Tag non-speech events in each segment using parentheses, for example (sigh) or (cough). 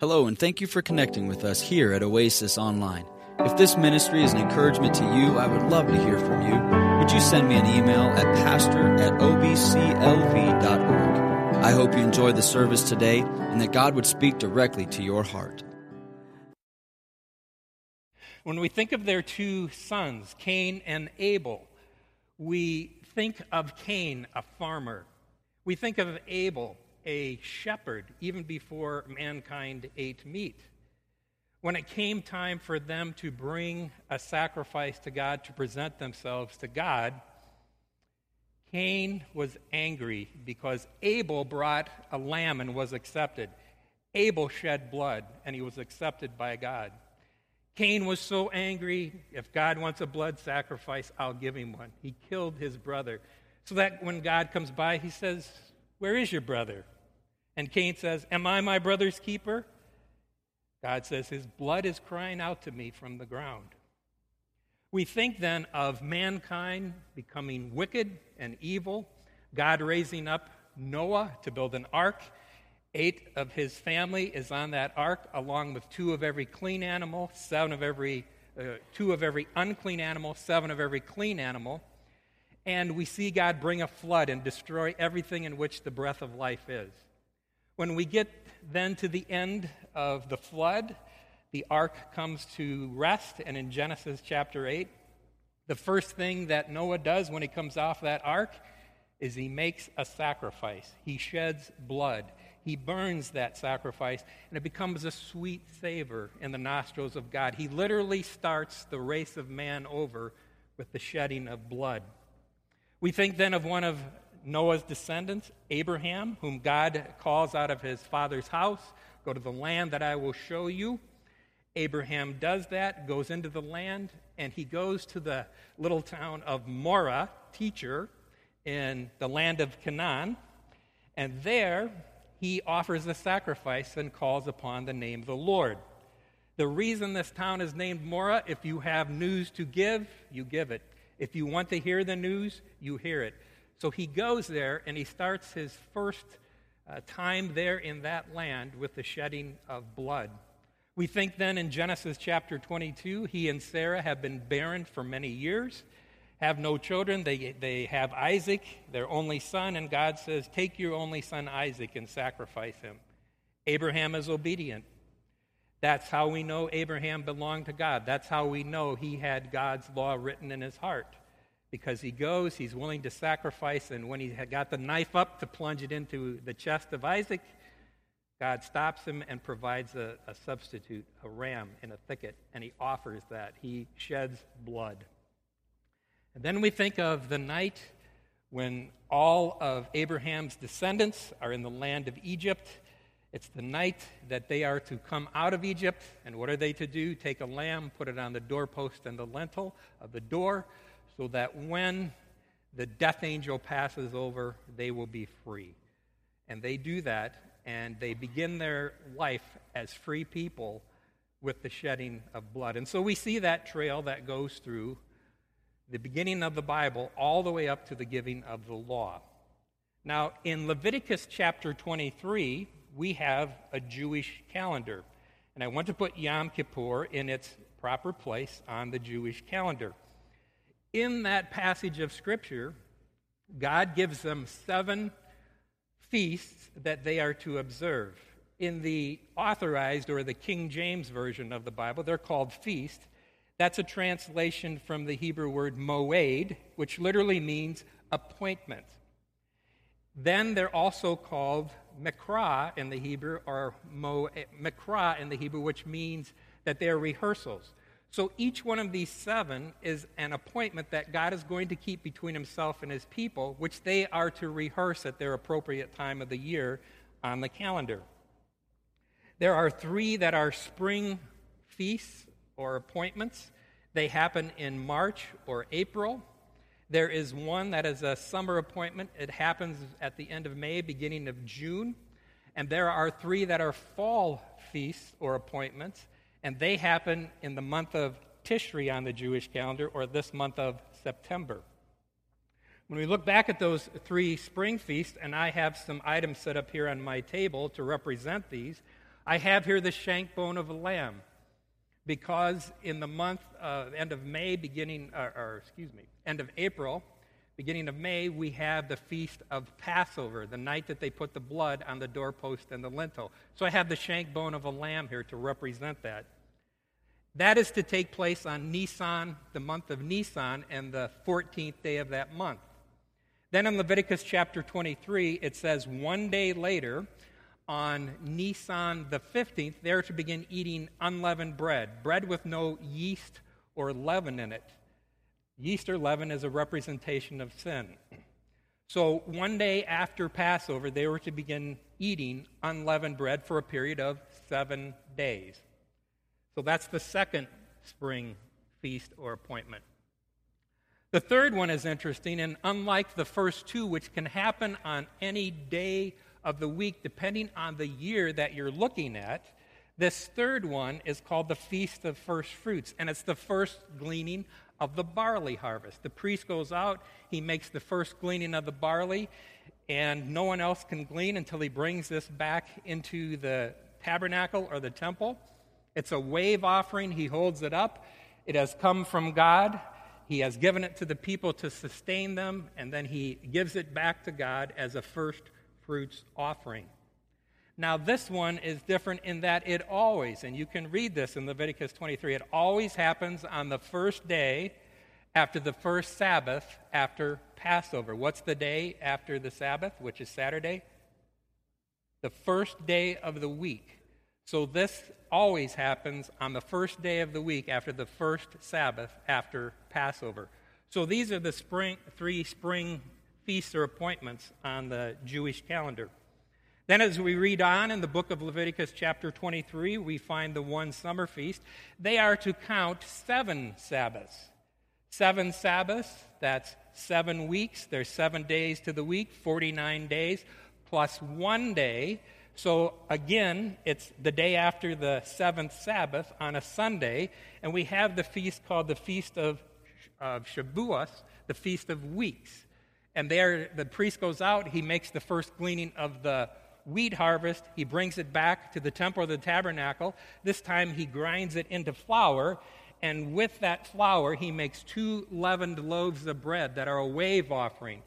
Hello, and thank you for connecting with us here at Oasis Online. If this ministry is an encouragement to you, I would love to hear from you. Would you send me an email at pastor at obclv.org? I hope you enjoyed the service today and that God would speak directly to your heart. When we think of their two sons, Cain and Abel, we think of Cain, a farmer. We think of Abel, a shepherd, even before mankind ate meat. When it came time for them to bring a sacrifice to God, to present themselves to God, Cain was angry because Abel brought a lamb and was accepted. Abel shed blood and he was accepted by God. Cain was so angry, if God wants a blood sacrifice, I'll give him one. He killed his brother. So that when God comes by, he says, Where is your brother? And Cain says, Am I my brother's keeper? God says, His blood is crying out to me from the ground. We think then of mankind becoming wicked and evil, God raising up Noah to build an ark. Eight of his family is on that ark, along with two of every clean animal, seven of every, uh, two of every unclean animal, seven of every clean animal. And we see God bring a flood and destroy everything in which the breath of life is. When we get then to the end of the flood, the ark comes to rest, and in Genesis chapter 8, the first thing that Noah does when he comes off that ark is he makes a sacrifice. He sheds blood. He burns that sacrifice, and it becomes a sweet savor in the nostrils of God. He literally starts the race of man over with the shedding of blood. We think then of one of Noah's descendants, Abraham, whom God calls out of his father's house, go to the land that I will show you. Abraham does that, goes into the land, and he goes to the little town of Moreh, teacher, in the land of Canaan. And there he offers a sacrifice and calls upon the name of the Lord. The reason this town is named Moreh, if you have news to give, you give it. If you want to hear the news, you hear it. So he goes there and he starts his first uh, time there in that land with the shedding of blood. We think then in Genesis chapter 22, he and Sarah have been barren for many years, have no children. They, they have Isaac, their only son, and God says, Take your only son Isaac and sacrifice him. Abraham is obedient. That's how we know Abraham belonged to God. That's how we know he had God's law written in his heart because he goes, he's willing to sacrifice, and when he had got the knife up to plunge it into the chest of Isaac, God stops him and provides a, a, substitute, a ram in a thicket, and he offers that. He sheds blood. And then we think of the night when all of Abraham's descendants are in the land of Egypt. It's the night that they are to come out of Egypt, and what are they to do? Take a lamb, put it on the doorpost and the lintel of the door so that when the death angel passes over, they will be free. And they do that, and they begin their life as free people with the shedding of blood. And so we see that trail that goes through the beginning of the Bible all the way up to the giving of the law. Now, in Leviticus chapter 23, we have a Jewish calendar. And I want to put Yom Kippur in its proper place on the Jewish calendar in that passage of Scripture, God gives them seven feasts that they are to observe. In the authorized or the King James version of the Bible, they're called feast. That's a translation from the Hebrew word moed, which literally means appointment. Then they're also called mikra in the Hebrew, or mo, mikra in the Hebrew, which means that they're rehearsals. So each one of these seven is an appointment that God is going to keep between himself and his people, which they are to rehearse at their appropriate time of the year on the calendar. There are three that are spring feasts or appointments. They happen in March or April. There is one that is a summer appointment. It happens at the end of May, beginning of June. And there are three that are fall feasts or appointments and they happen in the month of Tishri on the Jewish calendar, or this month of September. When we look back at those three spring feasts, and I have some items set up here on my table to represent these, I have here the shank bone of a lamb because in the month, uh, end of May, beginning, or, or excuse me, end of April, beginning of May, we have the feast of Passover, the night that they put the blood on the doorpost and the lintel. So I have the shank bone of a lamb here to represent that. That is to take place on Nisan, the month of Nisan, and the 14th day of that month. Then in Leviticus chapter 23, it says, one day later, on Nisan the 15th, they're to begin eating unleavened bread, bread with no yeast or leaven in it. Yeast or leaven is a representation of sin. So one day after Passover, they were to begin eating unleavened bread for a period of seven days. So that's the second spring feast or appointment. The third one is interesting, and unlike the first two, which can happen on any day of the week, depending on the year that you're looking at, this third one is called the Feast of First Fruits, and it's the first gleaning of the barley harvest. The priest goes out, he makes the first gleaning of the barley, and no one else can glean until he brings this back into the tabernacle or the temple. It's a wave offering. He holds it up. It has come from God. He has given it to the people to sustain them, and then he gives it back to God as a first fruits offering. Now, this one is different in that it always, and you can read this in Leviticus 23, it always happens on the first day after the first Sabbath after Passover. What's the day after the Sabbath, which is Saturday? The first day of the week. So this always happens on the first day of the week after the first Sabbath after Passover. So these are the spring, three spring feasts or appointments on the Jewish calendar. Then, as we read on in the book of Leviticus, chapter 23, we find the one summer feast. They are to count seven Sabbaths. Seven Sabbaths, that's seven weeks. There's seven days to the week, 49 days, plus one day so again, it's the day after the seventh Sabbath on a Sunday, and we have the feast called the Feast of, of Shavuos, the Feast of Weeks. And there, the priest goes out, he makes the first gleaning of the wheat harvest, he brings it back to the temple of the tabernacle. This time he grinds it into flour, and with that flour, he makes two leavened loaves of bread that are a wave offering.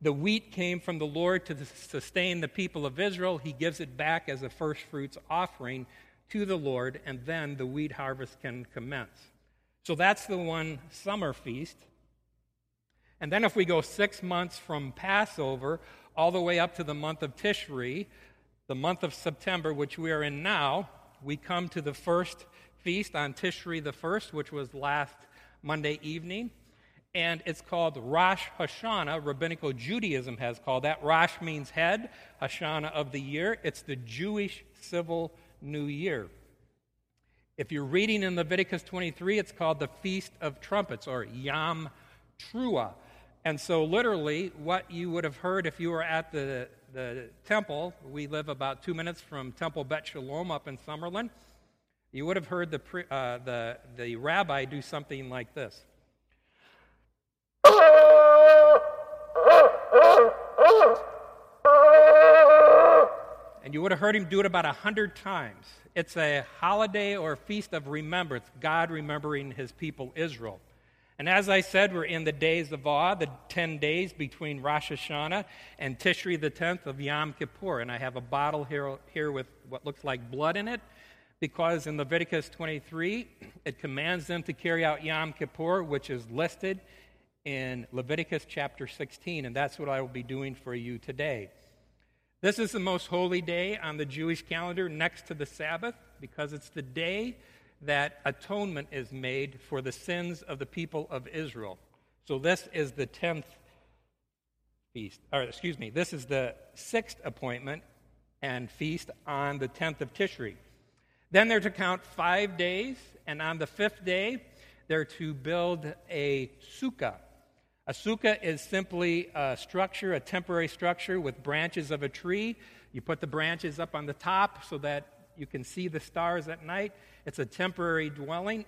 The wheat came from the Lord to sustain the people of Israel. He gives it back as a first fruits offering to the Lord, and then the wheat harvest can commence. So that's the one summer feast. And then if we go six months from Passover all the way up to the month of Tishri, the month of September, which we are in now, we come to the first feast on Tishri the first, which was last Monday evening and it's called Rosh Hashanah. Rabbinical Judaism has called that. Rosh means head, Hashanah of the year. It's the Jewish civil new year. If you're reading in Leviticus 23, it's called the Feast of Trumpets or Yom Teruah. And so, literally, what you would have heard if you were at the, the temple, we live about two minutes from Temple Bet Shalom up in Summerlin, you would have heard the, uh, the, the rabbi do something like this. And you would have heard him do it about a hundred times. It's a holiday or feast of remembrance, God remembering his people Israel. And as I said, we're in the days of awe, the 10 days between Rosh Hashanah and Tishri, the 10th of Yom Kippur. And I have a bottle here, here with what looks like blood in it, because in Leviticus 23, it commands them to carry out Yom Kippur, which is listed in Leviticus chapter 16, and that's what I will be doing for you today. This is the most holy day on the Jewish calendar next to the Sabbath because it's the day that atonement is made for the sins of the people of Israel. So this is the 10th feast, or excuse me, this is the sixth appointment and feast on the 10th of Tishri. Then they're to count five days, and on the fifth day, they're to build a sukkah. A sukkah is simply a structure, a temporary structure with branches of a tree. You put the branches up on the top so that you can see the stars at night. It's a temporary dwelling.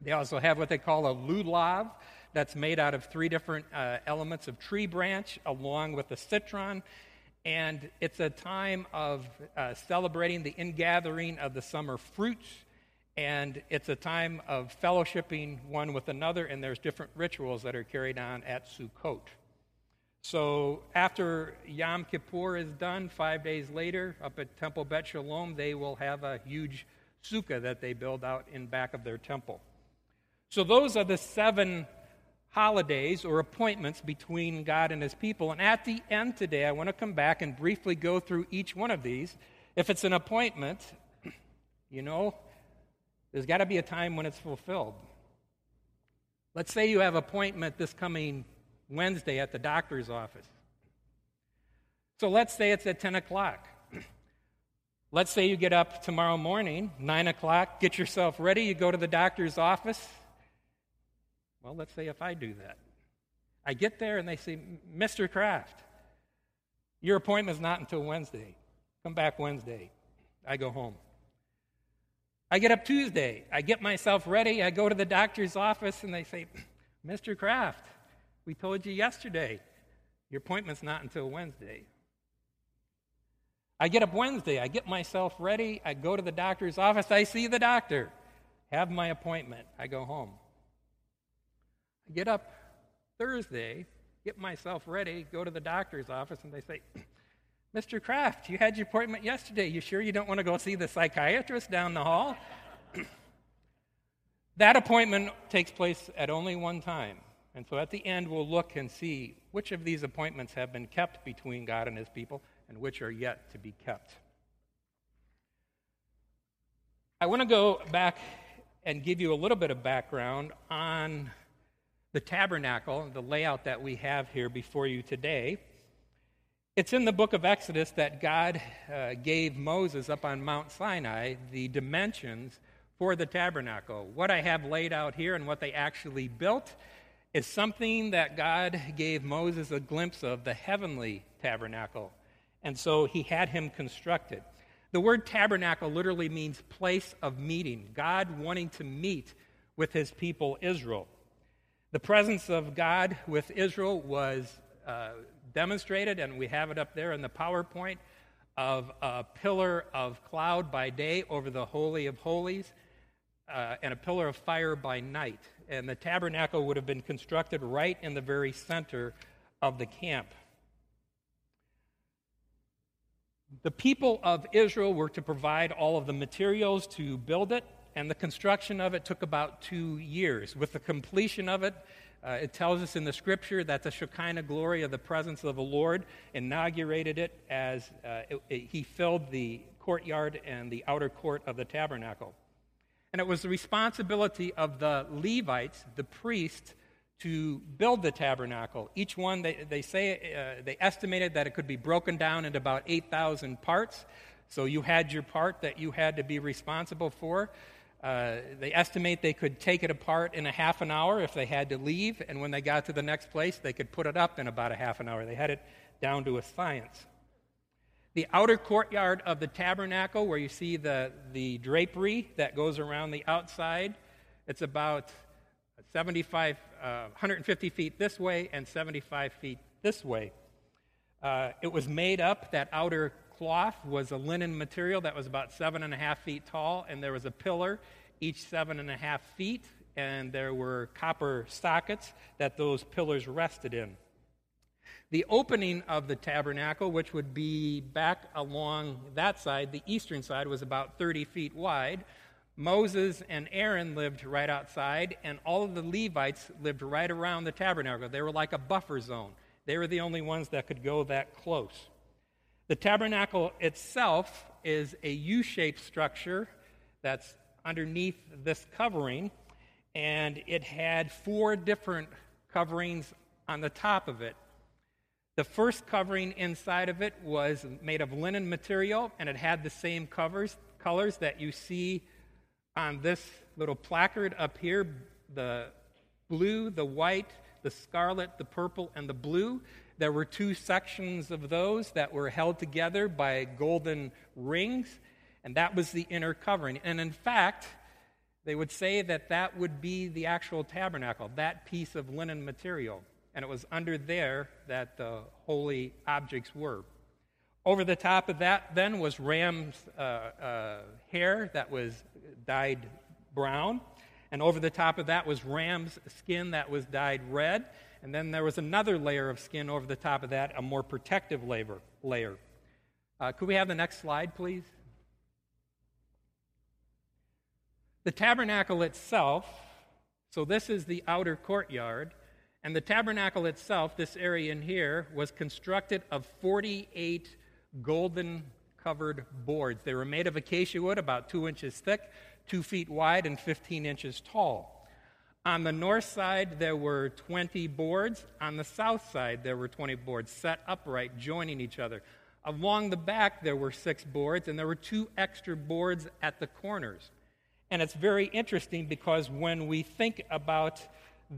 they also have what they call a lulav that's made out of three different uh, elements of tree branch along with the citron. And it's a time of uh, celebrating the ingathering of the summer fruits. And it's a time of fellowshipping one with another, and there's different rituals that are carried on at Sukkot. So after Yom Kippur is done, five days later, up at Temple Bet Shalom, they will have a huge sukkah that they build out in back of their temple. So those are the seven holidays or appointments between God and his people. And at the end today, I want to come back and briefly go through each one of these. If it's an appointment, you know, there's got to be a time when it's fulfilled. Let's say you have appointment this coming Wednesday at the doctor's office. So let's say it's at 10 o'clock. Let's say you get up tomorrow morning, 9 o'clock, get yourself ready, you go to the doctor's office. Well, let's say if I do that. I get there and they say, Mr. Kraft, your appointment's not until Wednesday. Come back Wednesday. I go home. I get up Tuesday. I get myself ready. I go to the doctor's office and they say, Mr. Kraft, we told you yesterday, your appointment's not until Wednesday. I get up Wednesday, I get myself ready, I go to the doctor's office, I see the doctor, have my appointment, I go home. I get up Thursday, get myself ready, go to the doctor's office, and they say, (clears throat) Mr. Kraft, you had your appointment yesterday. You sure you don't want to go see the psychiatrist down the hall? (clears throat) that appointment takes place at only one time. And so at the end, we'll look and see which of these appointments have been kept between God and his people and which are yet to be kept. I want to go back and give you a little bit of background on the tabernacle, the layout that we have here before you today. It's in the book of Exodus that God uh, gave Moses up on Mount Sinai the dimensions for the tabernacle. What I have laid out here and what they actually built is something that God gave Moses a glimpse of the heavenly tabernacle. And so he had him constructed. The word tabernacle literally means place of meeting, God wanting to meet with his people Israel. The presence of God with Israel was uh, demonstrated, and we have it up there in the PowerPoint, of a pillar of cloud by day over the Holy of Holies uh, and a pillar of fire by night and the tabernacle would have been constructed right in the very center of the camp. The people of Israel were to provide all of the materials to build it, and the construction of it took about two years. With the completion of it, uh, it tells us in the scripture that the Shekinah glory of the presence of the Lord inaugurated it as uh, it, it, he filled the courtyard and the outer court of the tabernacle. And it was the responsibility of the Levites, the priests, to build the tabernacle. Each one, they, they say, uh, they estimated that it could be broken down into about 8,000 parts. So you had your part that you had to be responsible for. Uh, they estimate they could take it apart in a half an hour if they had to leave, and when they got to the next place, they could put it up in about a half an hour. They had it down to a science. The outer courtyard of the tabernacle, where you see the, the drapery that goes around the outside, it's about 75, uh, 150 feet this way and 75 feet this way. Uh, it was made up, that outer cloth was a linen material that was about seven and a half feet tall, and there was a pillar each seven and a half feet, and there were copper sockets that those pillars rested in. The opening of the tabernacle, which would be back along that side, the eastern side, was about 30 feet wide. Moses and Aaron lived right outside, and all of the Levites lived right around the tabernacle. They were like a buffer zone. They were the only ones that could go that close. The tabernacle itself is a U shaped structure that's underneath this covering, and it had four different coverings on the top of it. The first covering inside of it was made of linen material, and it had the same covers, colors that you see on this little placard up here the blue, the white, the scarlet, the purple, and the blue. There were two sections of those that were held together by golden rings, and that was the inner covering. And in fact, they would say that that would be the actual tabernacle, that piece of linen material and it was under there that the holy objects were. Over the top of that, then, was ram's uh, uh, hair that was dyed brown. And over the top of that was ram's skin that was dyed red. And then there was another layer of skin over the top of that, a more protective layer. layer. Uh, could we have the next slide, please? The tabernacle itself, so this is the outer courtyard, and the tabernacle itself, this area in here, was constructed of 48 golden covered boards. They were made of acacia wood, about two inches thick, two feet wide, and 15 inches tall. On the north side, there were 20 boards. On the south side, there were 20 boards set upright, joining each other. Along the back, there were six boards, and there were two extra boards at the corners. And it's very interesting because when we think about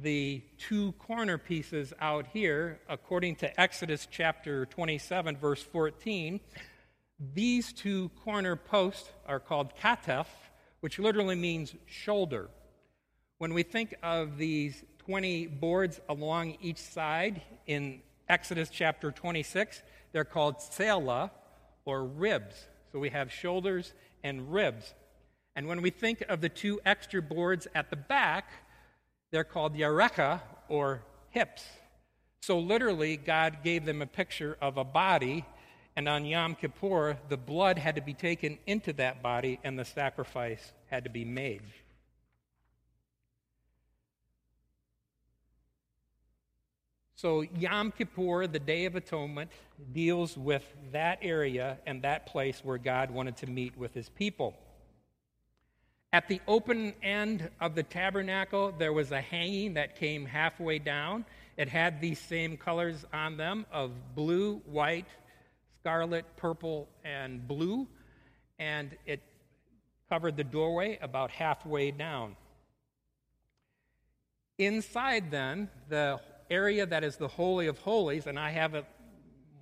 the two corner pieces out here, according to Exodus chapter 27, verse 14, these two corner posts are called katef, which literally means shoulder. When we think of these 20 boards along each side in Exodus chapter 26, they're called selah or ribs. So we have shoulders and ribs. And when we think of the two extra boards at the back, they're called the yarecha or hips. So literally, God gave them a picture of a body, and on Yom Kippur, the blood had to be taken into that body and the sacrifice had to be made. So, Yom Kippur, the Day of Atonement, deals with that area and that place where God wanted to meet with his people. At the open end of the tabernacle, there was a hanging that came halfway down. It had these same colors on them of blue, white, scarlet, purple, and blue, and it covered the doorway about halfway down. Inside, then, the area that is the Holy of Holies, and I have it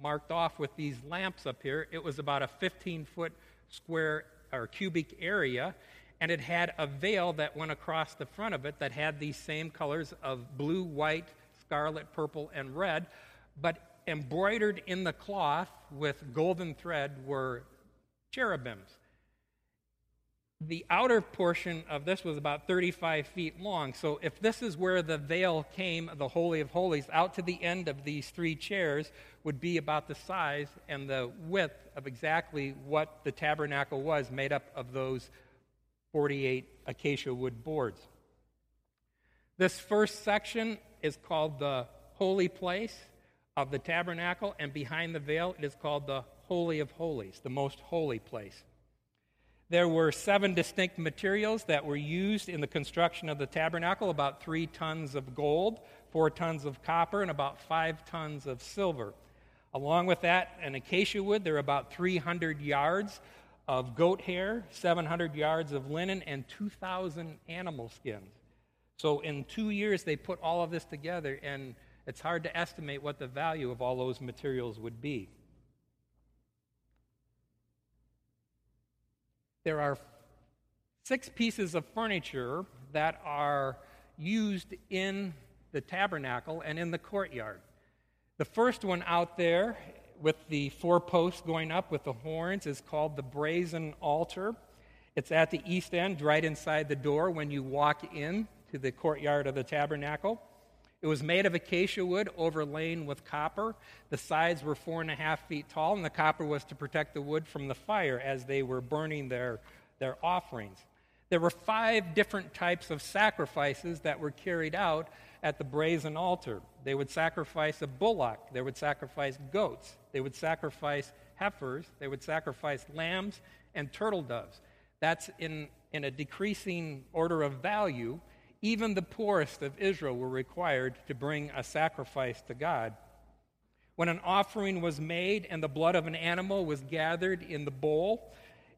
marked off with these lamps up here, it was about a 15 foot square or cubic area, and it had a veil that went across the front of it that had these same colors of blue, white, scarlet, purple, and red, but embroidered in the cloth with golden thread were cherubims the outer portion of this was about 35 feet long. So, if this is where the veil came, the Holy of Holies, out to the end of these three chairs would be about the size and the width of exactly what the tabernacle was, made up of those 48 acacia wood boards. This first section is called the holy place of the tabernacle, and behind the veil, it is called the Holy of Holies, the most holy place. There were seven distinct materials that were used in the construction of the tabernacle about three tons of gold, four tons of copper, and about five tons of silver. Along with that, an acacia wood, there are about 300 yards of goat hair, 700 yards of linen, and 2,000 animal skins. So, in two years, they put all of this together, and it's hard to estimate what the value of all those materials would be. there are six pieces of furniture that are used in the tabernacle and in the courtyard. The first one out there with the four posts going up with the horns is called the brazen altar. It's at the east end, right inside the door when you walk in to the courtyard of the tabernacle. It was made of acacia wood overlain with copper. The sides were four and a half feet tall, and the copper was to protect the wood from the fire as they were burning their, their offerings. There were five different types of sacrifices that were carried out at the brazen altar. They would sacrifice a bullock, they would sacrifice goats, they would sacrifice heifers, they would sacrifice lambs and turtle doves. That's in, in a decreasing order of value even the poorest of Israel were required to bring a sacrifice to God. When an offering was made and the blood of an animal was gathered in the bowl,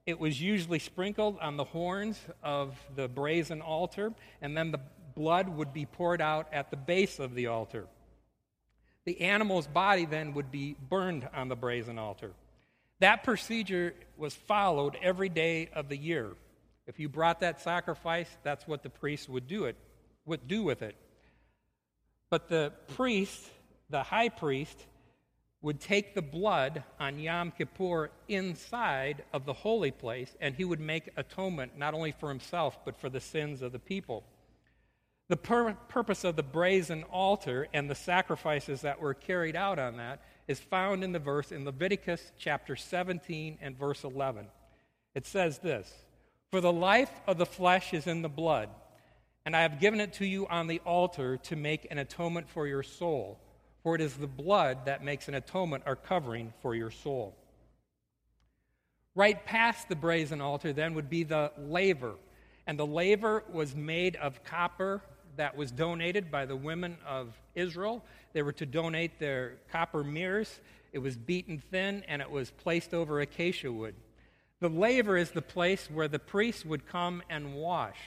it was usually sprinkled on the horns of the brazen altar, and then the blood would be poured out at the base of the altar. The animal's body then would be burned on the brazen altar. That procedure was followed every day of the year. If you brought that sacrifice, that's what the priest would do it would do with it. But the priest, the high priest, would take the blood on Yom Kippur inside of the holy place, and he would make atonement not only for himself, but for the sins of the people. The pur- purpose of the brazen altar and the sacrifices that were carried out on that is found in the verse in Leviticus chapter 17 and verse 11. It says this For the life of the flesh is in the blood, and I have given it to you on the altar to make an atonement for your soul. For it is the blood that makes an atonement or covering for your soul. Right past the brazen altar, then, would be the laver. And the laver was made of copper that was donated by the women of Israel. They were to donate their copper mirrors. It was beaten thin and it was placed over acacia wood. The laver is the place where the priests would come and wash.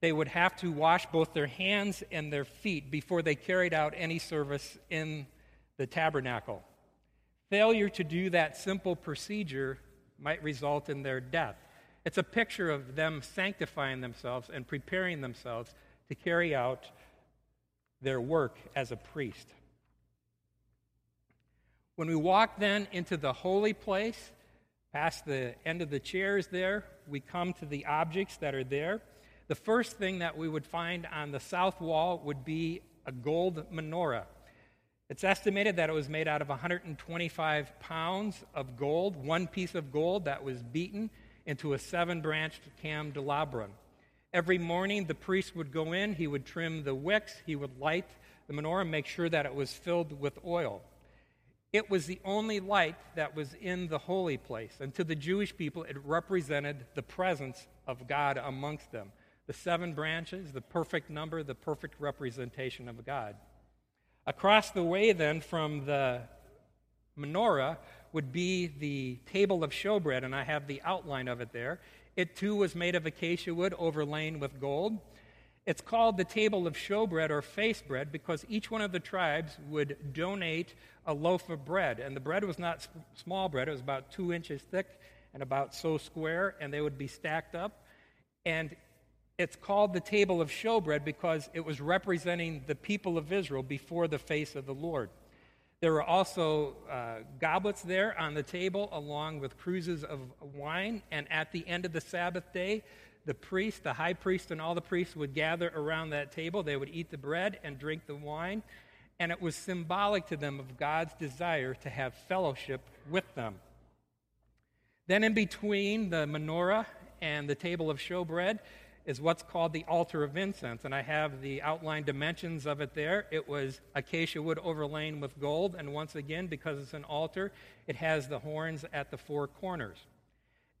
They would have to wash both their hands and their feet before they carried out any service in the tabernacle. Failure to do that simple procedure might result in their death. It's a picture of them sanctifying themselves and preparing themselves to carry out their work as a priest. When we walk then into the holy place, past the end of the chairs there, we come to the objects that are there. The first thing that we would find on the south wall would be a gold menorah. It's estimated that it was made out of 125 pounds of gold, one piece of gold that was beaten into a seven branched candelabrum. Every morning, the priest would go in, he would trim the wicks, he would light the menorah, make sure that it was filled with oil. It was the only light that was in the holy place. And to the Jewish people, it represented the presence of God amongst them. The seven branches, the perfect number, the perfect representation of God. Across the way, then, from the menorah would be the table of showbread, and I have the outline of it there. It too was made of acacia wood overlain with gold. It's called the table of showbread or face bread because each one of the tribes would donate a loaf of bread. And the bread was not small bread, it was about two inches thick and about so square, and they would be stacked up. And it's called the table of showbread because it was representing the people of Israel before the face of the Lord. There were also uh, goblets there on the table, along with cruses of wine. And at the end of the Sabbath day, the priest, the high priest, and all the priests would gather around that table. They would eat the bread and drink the wine. And it was symbolic to them of God's desire to have fellowship with them. Then, in between the menorah and the table of showbread, is what's called the altar of incense, and I have the outline dimensions of it there. It was acacia wood overlain with gold, and once again, because it's an altar, it has the horns at the four corners.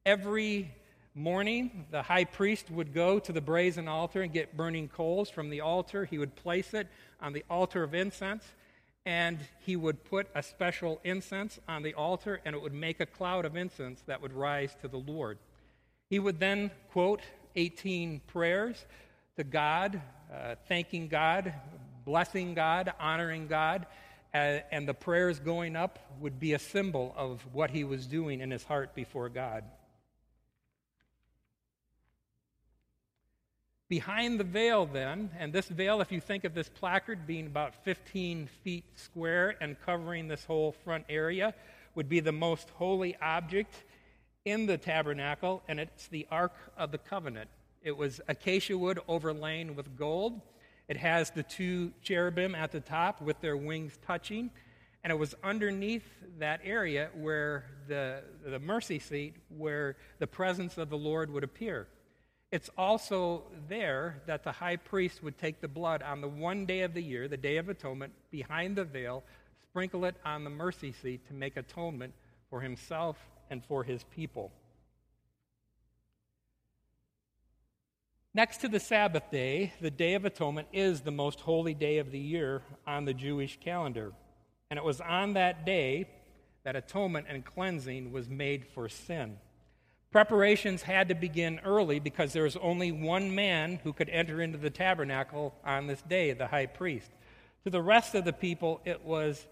Every morning, the high priest would go to the brazen altar and get burning coals from the altar. He would place it on the altar of incense, and he would put a special incense on the altar, and it would make a cloud of incense that would rise to the Lord. He would then quote 18 prayers to God, uh, thanking God, blessing God, honoring God, and the prayers going up would be a symbol of what he was doing in his heart before God. Behind the veil, then, and this veil, if you think of this placard being about 15 feet square and covering this whole front area, would be the most holy object in the tabernacle, and it's the Ark of the Covenant. It was acacia wood overlain with gold. It has the two cherubim at the top with their wings touching, and it was underneath that area where the, the mercy seat, where the presence of the Lord would appear. It's also there that the high priest would take the blood on the one day of the year, the Day of Atonement, behind the veil, sprinkle it on the mercy seat to make atonement for himself and for his people. Next to the Sabbath day, the Day of Atonement is the most holy day of the year on the Jewish calendar. And it was on that day that atonement and cleansing was made for sin. Preparations had to begin early because there was only one man who could enter into the tabernacle on this day, the high priest. To the rest of the people, it was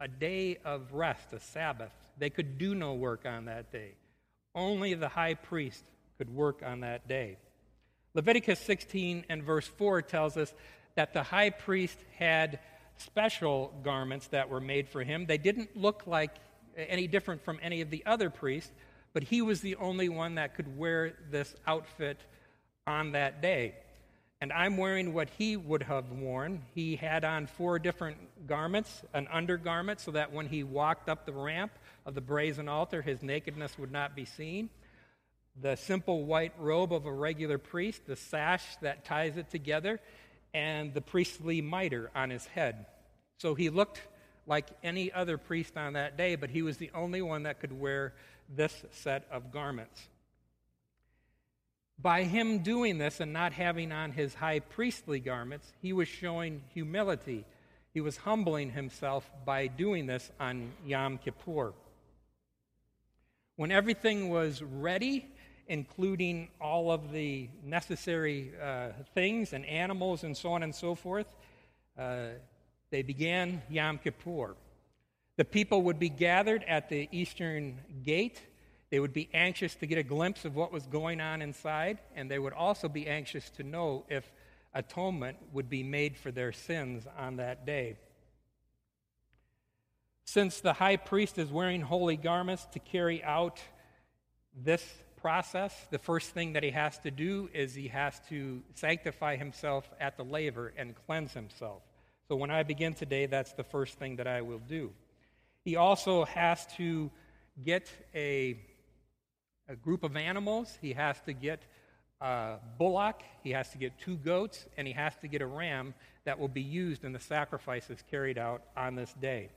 a day of rest, a Sabbath. They could do no work on that day. Only the high priest could work on that day. Leviticus 16 and verse 4 tells us that the high priest had special garments that were made for him. They didn't look like any different from any of the other priests, but he was the only one that could wear this outfit on that day. And I'm wearing what he would have worn. He had on four different garments an undergarment, so that when he walked up the ramp of the brazen altar, his nakedness would not be seen. The simple white robe of a regular priest, the sash that ties it together, and the priestly mitre on his head. So he looked like any other priest on that day, but he was the only one that could wear this set of garments. By him doing this and not having on his high priestly garments, he was showing humility. He was humbling himself by doing this on Yom Kippur. When everything was ready, including all of the necessary uh, things and animals and so on and so forth, uh, they began Yom Kippur. The people would be gathered at the eastern gate they would be anxious to get a glimpse of what was going on inside, and they would also be anxious to know if atonement would be made for their sins on that day. Since the high priest is wearing holy garments to carry out this process, the first thing that he has to do is he has to sanctify himself at the laver and cleanse himself. So when I begin today, that's the first thing that I will do. He also has to get a a group of animals. He has to get a bullock, he has to get two goats, and he has to get a ram that will be used in the sacrifices carried out on this day.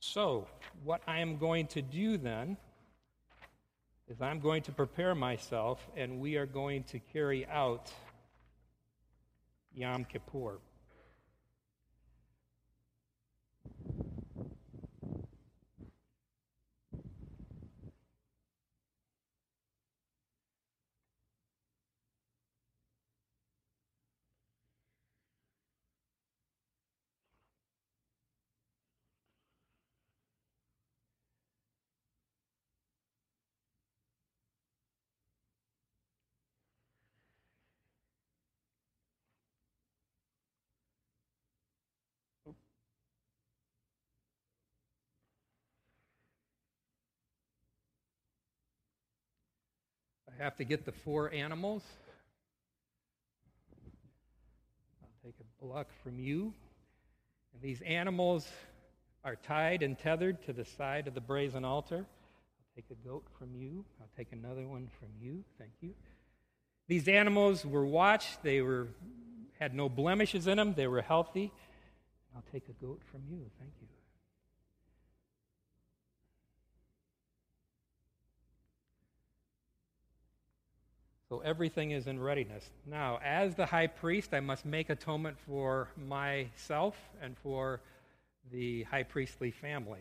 So, what I am going to do then is I'm going to prepare myself, and we are going to carry out Yom Kippur. Have to get the four animals. I'll take a bullock from you. And these animals are tied and tethered to the side of the brazen altar. I'll take a goat from you. I'll take another one from you. Thank you. These animals were watched. They were had no blemishes in them. They were healthy. I'll take a goat from you. Thank you. So everything is in readiness. Now, as the high priest, I must make atonement for myself and for the high priestly family.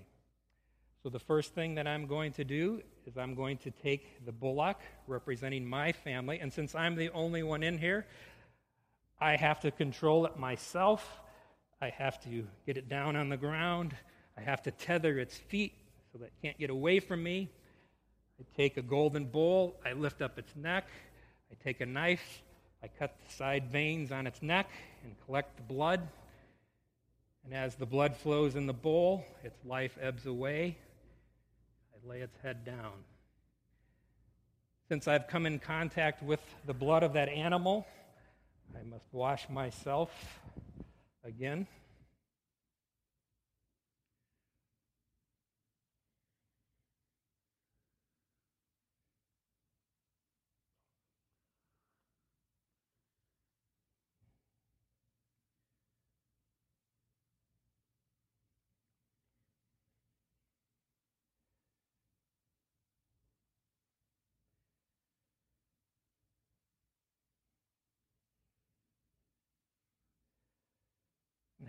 So the first thing that I'm going to do is I'm going to take the bullock representing my family, and since I'm the only one in here, I have to control it myself. I have to get it down on the ground. I have to tether its feet so that it can't get away from me. I take a golden bowl, I lift up its neck, I take a knife, I cut the side veins on its neck and collect the blood. And as the blood flows in the bowl, its life ebbs away. I lay its head down. Since I've come in contact with the blood of that animal, I must wash myself again.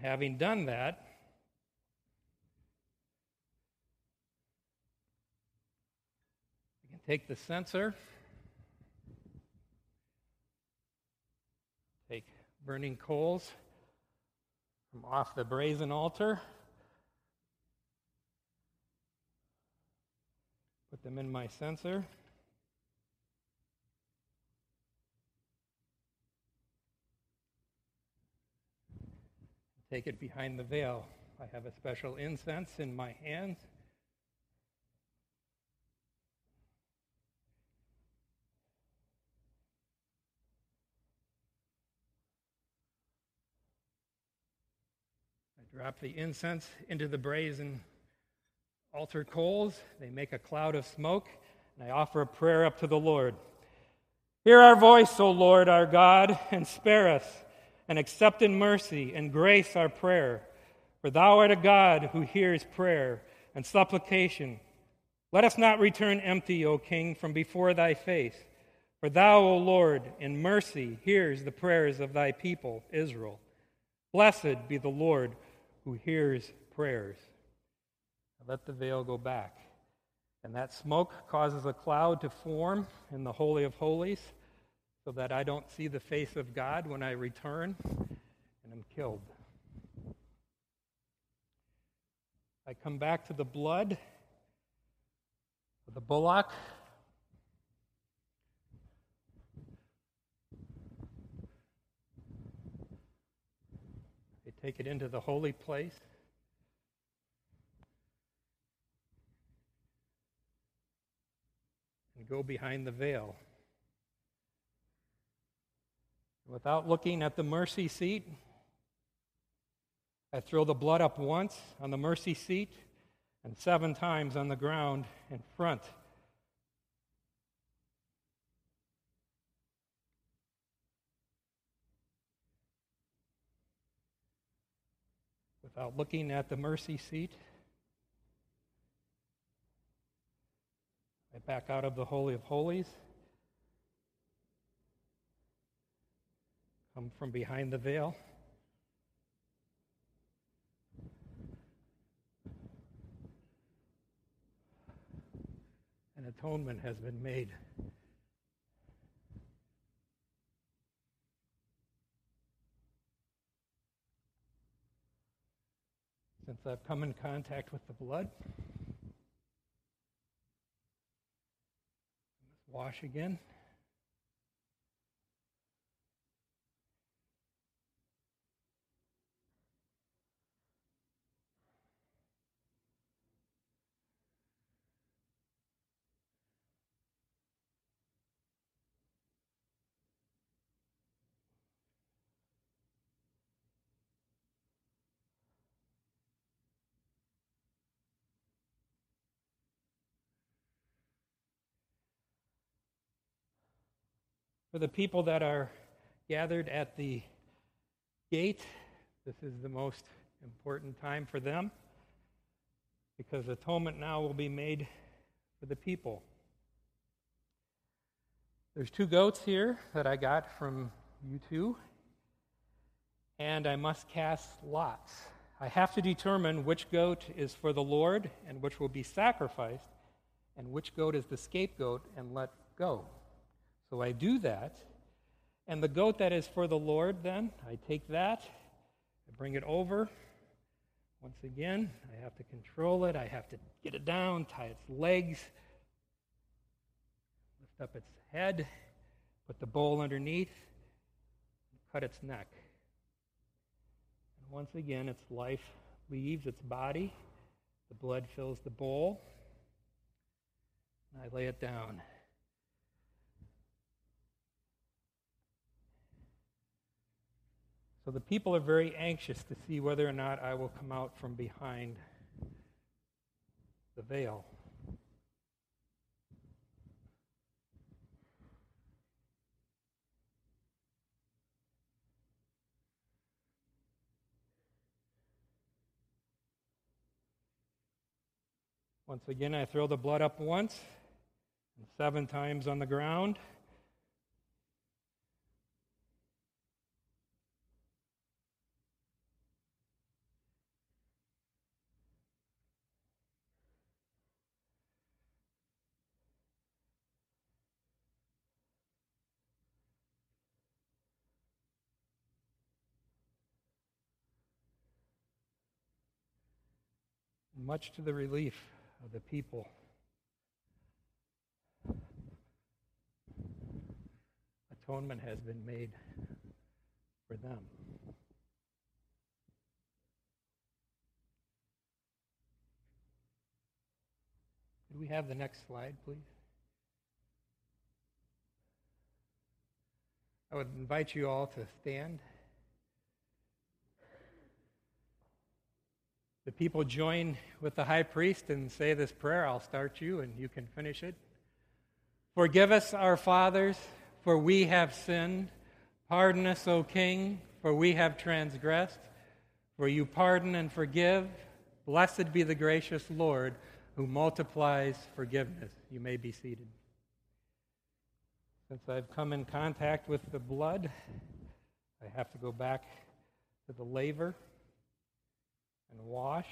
Having done that, I can take the censer, take burning coals from off the brazen altar, put them in my censer. Take it behind the veil. I have a special incense in my hands. I drop the incense into the brazen altar coals. They make a cloud of smoke, and I offer a prayer up to the Lord. Hear our voice, O Lord our God, and spare us, and accept in mercy and grace our prayer. For thou art a God who hears prayer and supplication. Let us not return empty, O King, from before thy face. For thou, O Lord, in mercy hears the prayers of thy people, Israel. Blessed be the Lord who hears prayers. Let the veil go back. And that smoke causes a cloud to form in the Holy of Holies so that I don't see the face of God when I return and am killed. I come back to the blood of the bullock. I take it into the holy place. and go behind the veil. Without looking at the mercy seat, I throw the blood up once on the mercy seat and seven times on the ground in front. Without looking at the mercy seat, I back out of the Holy of Holies. Come from behind the veil. An atonement has been made. Since I've come in contact with the blood, wash again. For the people that are gathered at the gate, this is the most important time for them because atonement now will be made for the people. There's two goats here that I got from you two, and I must cast lots. I have to determine which goat is for the Lord and which will be sacrificed, and which goat is the scapegoat and let go. So I do that. And the goat that is for the Lord, then, I take that, I bring it over. Once again, I have to control it. I have to get it down, tie its legs, lift up its head, put the bowl underneath, cut its neck. And once again, its life leaves its body. The blood fills the bowl. I lay it down. So the people are very anxious to see whether or not I will come out from behind the veil. Once again, I throw the blood up once, and seven times on the ground. much to the relief of the people. Atonement has been made for them. Could we have the next slide, please? I would invite you all to stand. The people join with the high priest and say this prayer. I'll start you and you can finish it. Forgive us, our fathers, for we have sinned. Pardon us, O King, for we have transgressed. For you pardon and forgive. Blessed be the gracious Lord who multiplies forgiveness. You may be seated. Since I've come in contact with the blood, I have to go back to the laver and wash.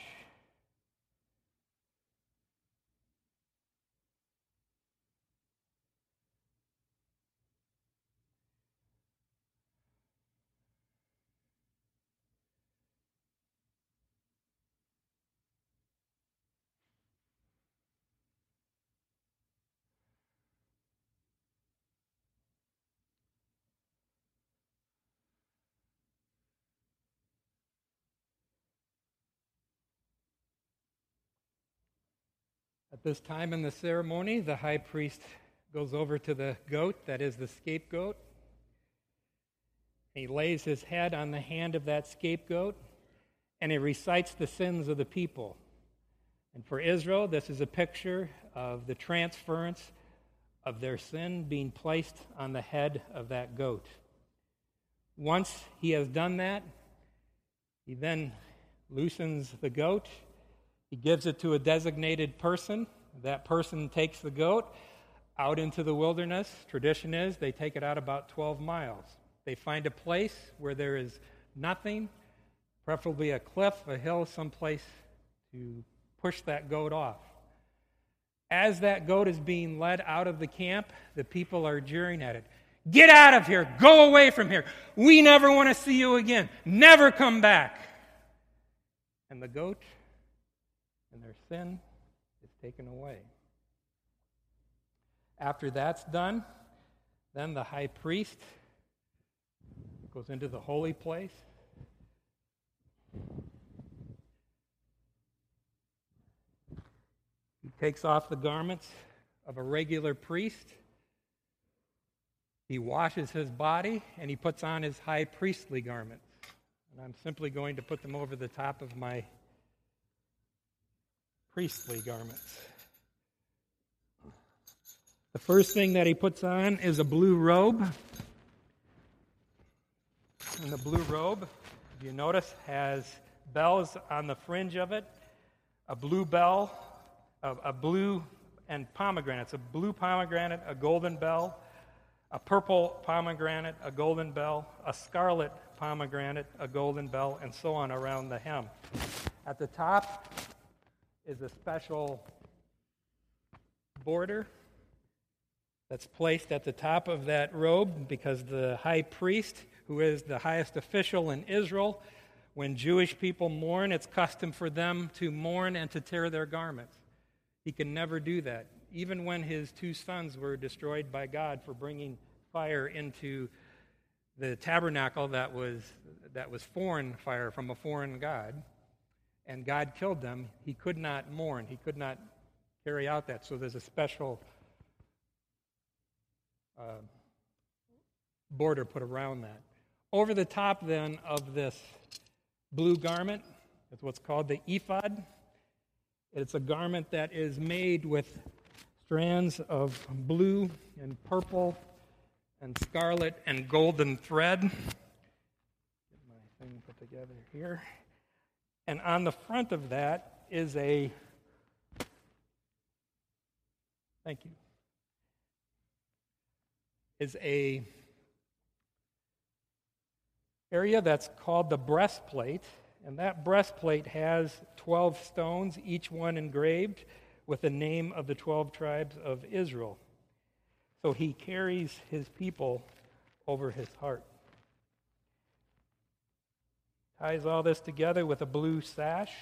At this time in the ceremony, the high priest goes over to the goat, that is the scapegoat. He lays his head on the hand of that scapegoat and he recites the sins of the people. And for Israel, this is a picture of the transference of their sin being placed on the head of that goat. Once he has done that, he then loosens the goat he gives it to a designated person. That person takes the goat out into the wilderness. Tradition is they take it out about 12 miles. They find a place where there is nothing, preferably a cliff, a hill, someplace to push that goat off. As that goat is being led out of the camp, the people are jeering at it. Get out of here. Go away from here. We never want to see you again. Never come back. And the goat and their sin taken away. After that's done, then the high priest goes into the holy place. He takes off the garments of a regular priest. He washes his body and he puts on his high priestly garments. And I'm simply going to put them over the top of my priestly garments. The first thing that he puts on is a blue robe. And the blue robe, if you notice, has bells on the fringe of it a blue bell, a, a blue and pomegranates, a blue pomegranate, a golden bell, a purple pomegranate, a golden bell, a scarlet pomegranate, a golden bell, and so on around the hem. At the top, is a special border that's placed at the top of that robe because the high priest, who is the highest official in Israel, when Jewish people mourn, it's custom for them to mourn and to tear their garments. He can never do that. Even when his two sons were destroyed by God for bringing fire into the tabernacle that was, that was foreign fire from a foreign God, and God killed them, he could not mourn. He could not carry out that. So there's a special uh, border put around that. Over the top, then, of this blue garment is what's called the ephod. It's a garment that is made with strands of blue and purple and scarlet and golden thread. Get my thing put together here. And on the front of that is a, thank you, is a area that's called the breastplate. And that breastplate has 12 stones, each one engraved with the name of the 12 tribes of Israel. So he carries his people over his heart ties all this together with a blue sash.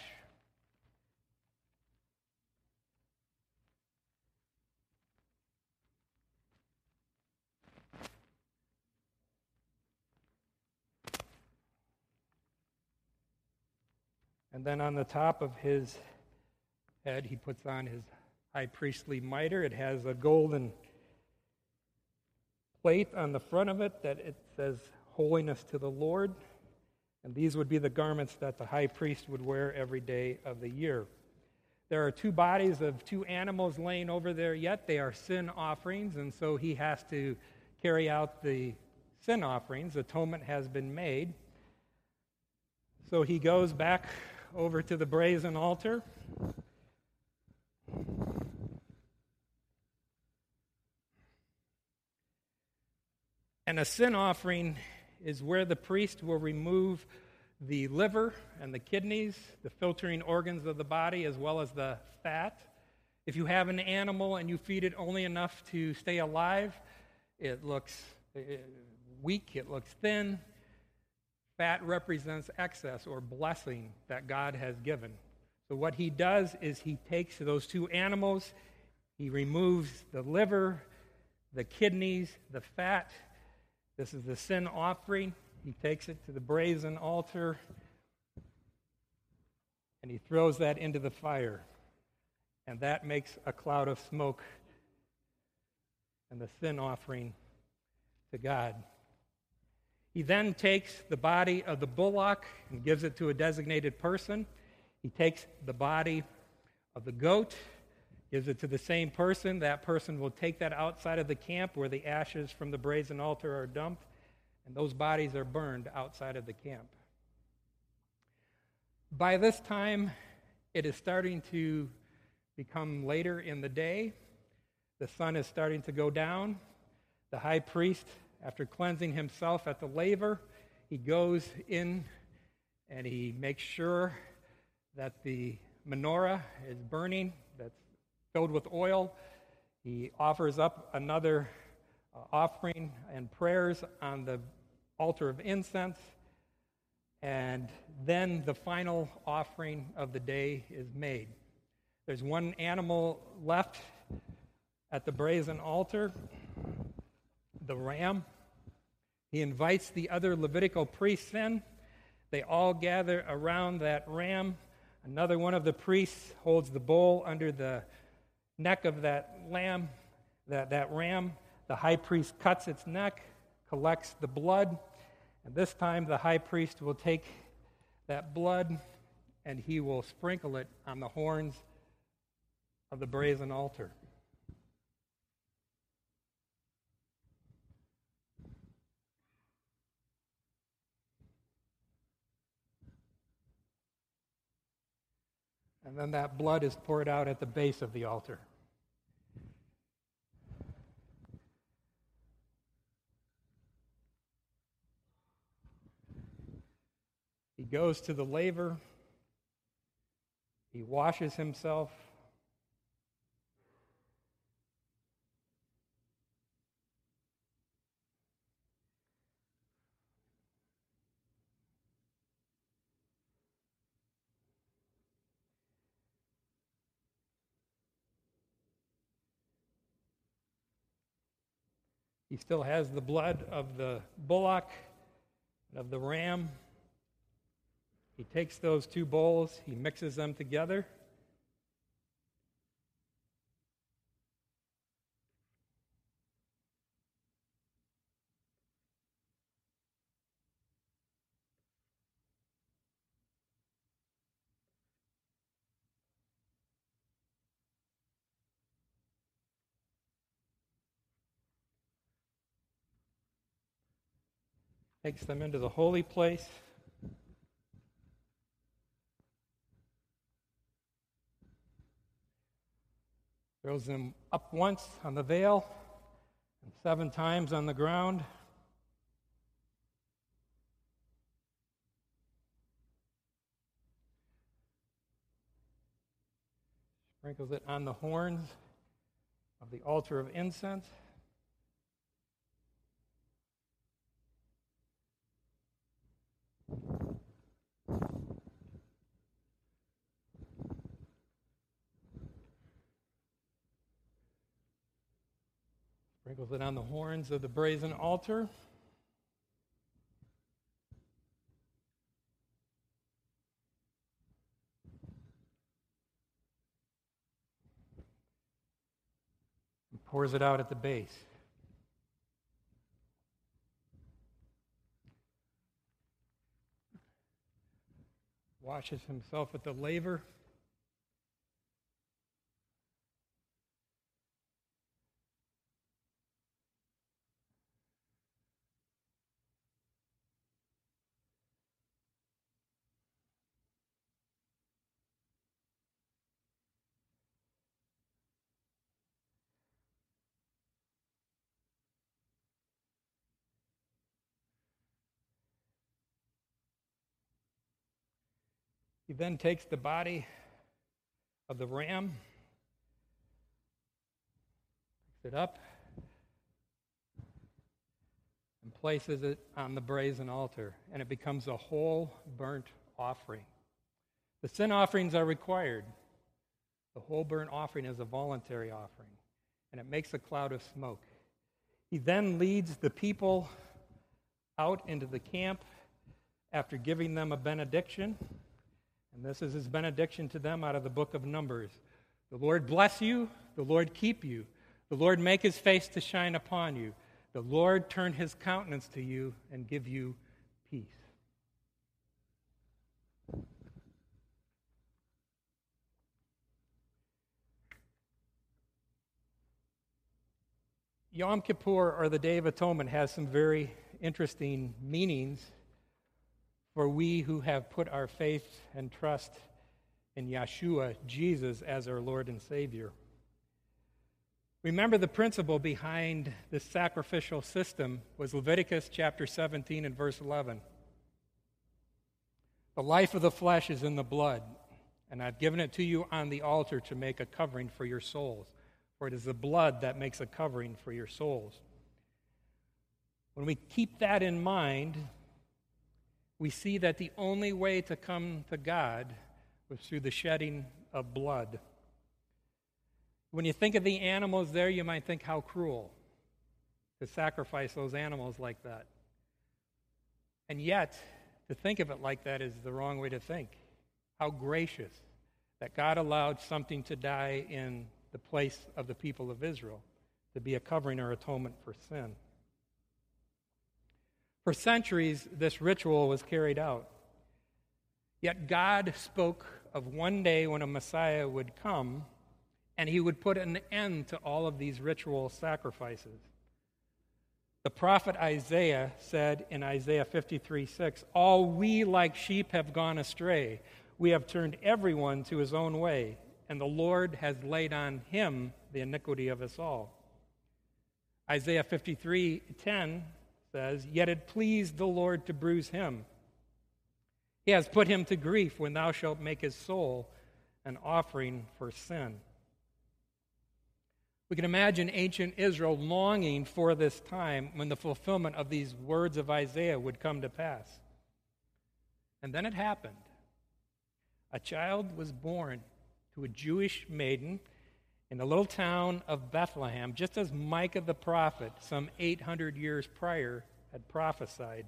And then on the top of his head, he puts on his high priestly mitre. It has a golden plate on the front of it that it says holiness to the Lord. And these would be the garments that the high priest would wear every day of the year. There are two bodies of two animals laying over there yet. They are sin offerings, and so he has to carry out the sin offerings. Atonement has been made. So he goes back over to the brazen altar. And a sin offering is where the priest will remove the liver and the kidneys, the filtering organs of the body, as well as the fat. If you have an animal and you feed it only enough to stay alive, it looks weak, it looks thin. Fat represents excess or blessing that God has given. So, what he does is he takes those two animals, he removes the liver, the kidneys, the fat. This is the sin offering. He takes it to the brazen altar and he throws that into the fire. And that makes a cloud of smoke and the sin offering to God. He then takes the body of the bullock and gives it to a designated person. He takes the body of the goat, gives it to the same person. That person will take that outside of the camp where the ashes from the brazen altar are dumped and those bodies are burned outside of the camp. By this time, it is starting to become later in the day. The sun is starting to go down. The high priest, after cleansing himself at the laver, he goes in and he makes sure that the menorah is burning, filled with oil. He offers up another uh, offering and prayers on the altar of incense. And then the final offering of the day is made. There's one animal left at the brazen altar, the ram. He invites the other Levitical priests in. They all gather around that ram. Another one of the priests holds the bowl under the neck of that lamb, that, that ram. The high priest cuts its neck, collects the blood, and this time the high priest will take that blood and he will sprinkle it on the horns of the brazen altar. And then that blood is poured out at the base of the altar. He goes to the laver, he washes himself. He still has the blood of the bullock, and of the ram. He takes those two bowls, he mixes them together. Takes them into the holy place. throws them up once on the veil and seven times on the ground. Sprinkles it on the horns of the altar of incense. Sprinkles it on the horns of the brazen altar. pours it out at the base. Washes himself at the laver. He then takes the body of the ram, picks it up, and places it on the brazen altar, and it becomes a whole burnt offering. The sin offerings are required. The whole burnt offering is a voluntary offering, and it makes a cloud of smoke. He then leads the people out into the camp after giving them a benediction. And this is his benediction to them out of the book of Numbers. The Lord bless you, the Lord keep you, the Lord make his face to shine upon you, the Lord turn his countenance to you and give you peace. Yom Kippur, or the Day of Atonement, has some very interesting meanings for we who have put our faith and trust in Yeshua, Jesus, as our Lord and Savior. Remember the principle behind this sacrificial system was Leviticus chapter 17 and verse 11. The life of the flesh is in the blood, and I've given it to you on the altar to make a covering for your souls. For it is the blood that makes a covering for your souls. When we keep that in mind, we see that the only way to come to God was through the shedding of blood. When you think of the animals there, you might think how cruel to sacrifice those animals like that. And yet, to think of it like that is the wrong way to think. How gracious that God allowed something to die in the place of the people of Israel to be a covering or atonement for sin. For centuries, this ritual was carried out. Yet God spoke of one day when a Messiah would come and he would put an end to all of these ritual sacrifices. The prophet Isaiah said in Isaiah 53 6, All we like sheep have gone astray. We have turned everyone to his own way, and the Lord has laid on him the iniquity of us all. Isaiah 53 10 says, Yet it pleased the Lord to bruise him. He has put him to grief when thou shalt make his soul an offering for sin. We can imagine ancient Israel longing for this time when the fulfillment of these words of Isaiah would come to pass. And then it happened. A child was born to a Jewish maiden in the little town of Bethlehem, just as Micah the prophet, some 800 years prior, had prophesied.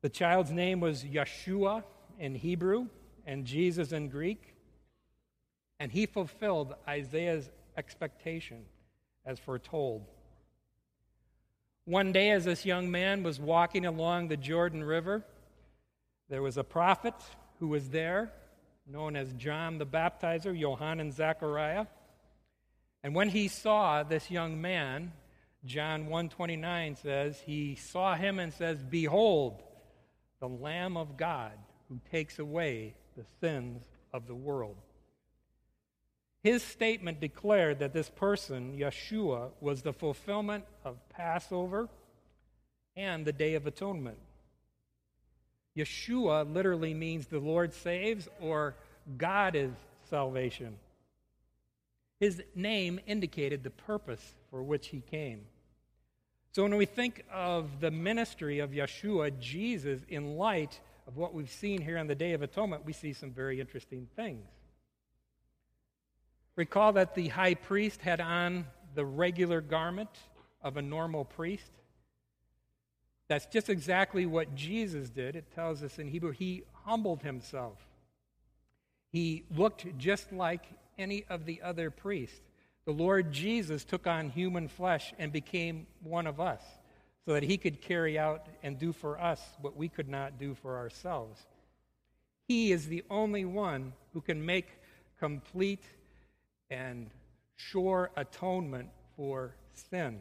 The child's name was Yeshua in Hebrew and Jesus in Greek, and he fulfilled Isaiah's expectation as foretold. One day, as this young man was walking along the Jordan River, there was a prophet who was there known as John the Baptizer, Johann and Zechariah. And when he saw this young man, John 129 says, he saw him and says, Behold, the Lamb of God who takes away the sins of the world. His statement declared that this person, Yeshua, was the fulfillment of Passover and the Day of Atonement. Yeshua literally means the Lord saves or God is salvation. His name indicated the purpose for which he came. So when we think of the ministry of Yeshua, Jesus, in light of what we've seen here on the Day of Atonement, we see some very interesting things. Recall that the high priest had on the regular garment of a normal priest. That's just exactly what Jesus did. It tells us in Hebrew, he humbled himself. He looked just like any of the other priests. The Lord Jesus took on human flesh and became one of us so that he could carry out and do for us what we could not do for ourselves. He is the only one who can make complete and sure atonement for sin.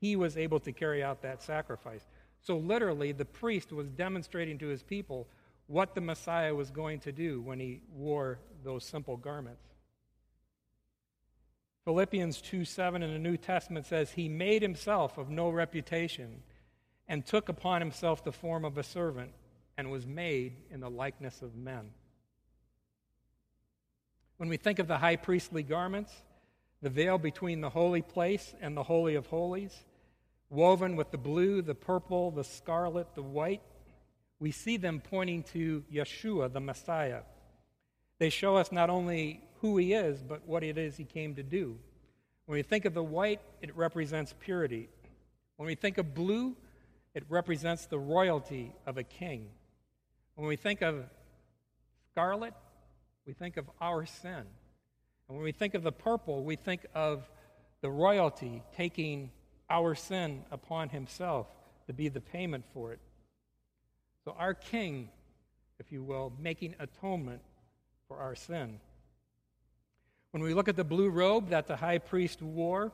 He was able to carry out that sacrifice. So, literally, the priest was demonstrating to his people what the Messiah was going to do when he wore those simple garments. Philippians 2 7 in the New Testament says, He made himself of no reputation and took upon himself the form of a servant and was made in the likeness of men. When we think of the high priestly garments, the veil between the holy place and the Holy of Holies, woven with the blue, the purple, the scarlet, the white, we see them pointing to Yeshua, the Messiah. They show us not only who he is, but what it is he came to do. When we think of the white, it represents purity. When we think of blue, it represents the royalty of a king. When we think of scarlet, we think of our sin. And when we think of the purple, we think of the royalty taking our sin upon himself to be the payment for it. So, our king, if you will, making atonement for our sin. When we look at the blue robe that the high priest wore,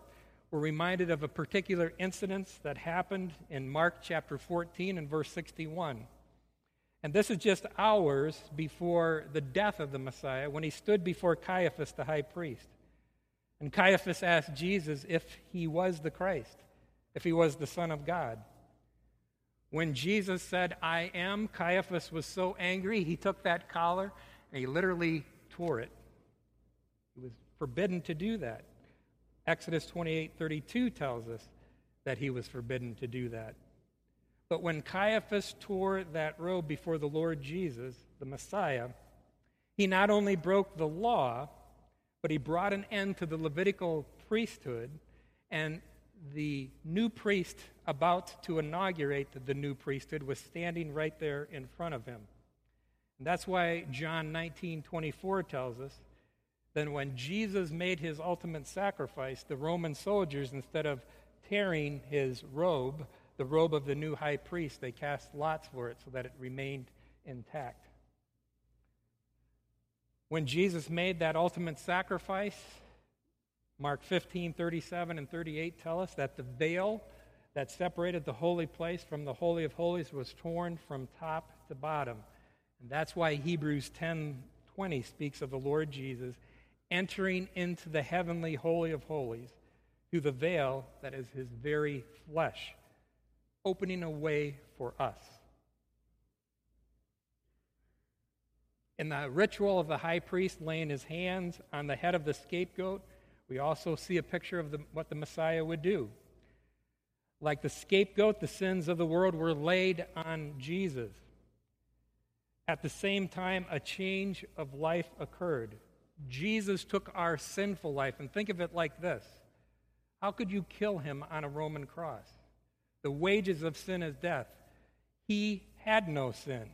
we're reminded of a particular incident that happened in Mark chapter 14 and verse 61. And this is just hours before the death of the Messiah when he stood before Caiaphas, the high priest. And Caiaphas asked Jesus if he was the Christ, if he was the Son of God. When Jesus said, I am, Caiaphas was so angry, he took that collar and he literally tore it. He was forbidden to do that. Exodus 28 32 tells us that he was forbidden to do that. But when Caiaphas tore that robe before the Lord Jesus, the Messiah, he not only broke the law, but he brought an end to the Levitical priesthood, and the new priest about to inaugurate the new priesthood was standing right there in front of him. And that's why John 19 24 tells us that when Jesus made his ultimate sacrifice, the Roman soldiers, instead of tearing his robe, the robe of the new high priest, they cast lots for it so that it remained intact. When Jesus made that ultimate sacrifice, Mark 15, 37 and 38 tell us that the veil that separated the holy place from the Holy of Holies was torn from top to bottom. And that's why Hebrews 10, 20 speaks of the Lord Jesus entering into the heavenly Holy of Holies through the veil that is his very flesh, opening a way for us. In the ritual of the high priest laying his hands on the head of the scapegoat, we also see a picture of the, what the Messiah would do. Like the scapegoat, the sins of the world were laid on Jesus. At the same time, a change of life occurred. Jesus took our sinful life. And think of it like this How could you kill him on a Roman cross? The wages of sin is death. He had no sin,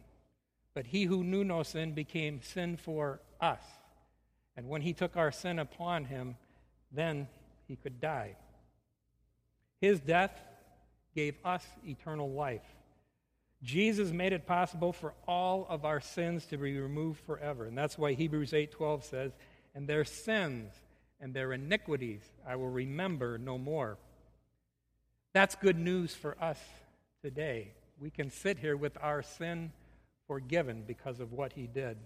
but he who knew no sin became sin for us. And when he took our sin upon him, then he could die. His death gave us eternal life. Jesus made it possible for all of our sins to be removed forever. And that's why Hebrews 8:12 says, "And their sins and their iniquities I will remember no more." That's good news for us today. We can sit here with our sin forgiven because of what he did.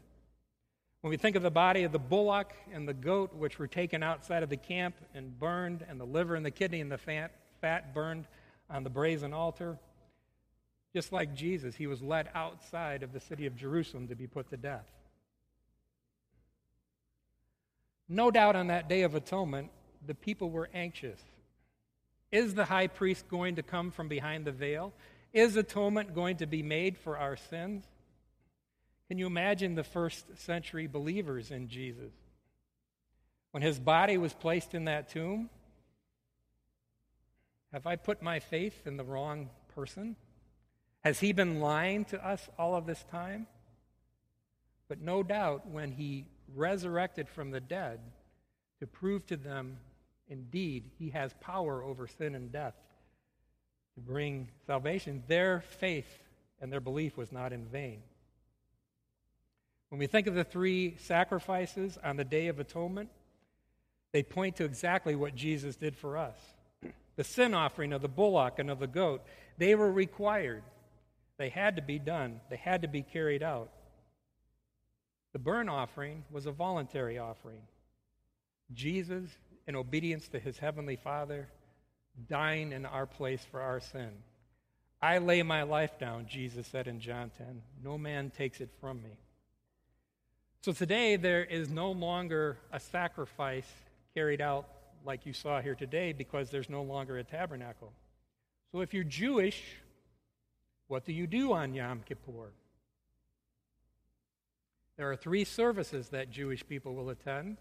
When we think of the body of the bullock and the goat, which were taken outside of the camp and burned, and the liver and the kidney and the fat, fat burned on the brazen altar, just like Jesus, he was led outside of the city of Jerusalem to be put to death. No doubt on that day of atonement, the people were anxious. Is the high priest going to come from behind the veil? Is atonement going to be made for our sins? Can you imagine the first century believers in Jesus? When his body was placed in that tomb, have I put my faith in the wrong person? Has he been lying to us all of this time? But no doubt, when he resurrected from the dead to prove to them Indeed, he has power over sin and death to bring salvation. Their faith and their belief was not in vain. When we think of the three sacrifices on the Day of Atonement, they point to exactly what Jesus did for us. The sin offering of the bullock and of the goat, they were required. They had to be done, they had to be carried out. The burnt offering was a voluntary offering. Jesus, in obedience to his heavenly Father, dying in our place for our sin. I lay my life down, Jesus said in John 10. No man takes it from me. So today, there is no longer a sacrifice carried out like you saw here today because there's no longer a tabernacle. So if you're Jewish, what do you do on Yom Kippur? There are three services that Jewish people will attend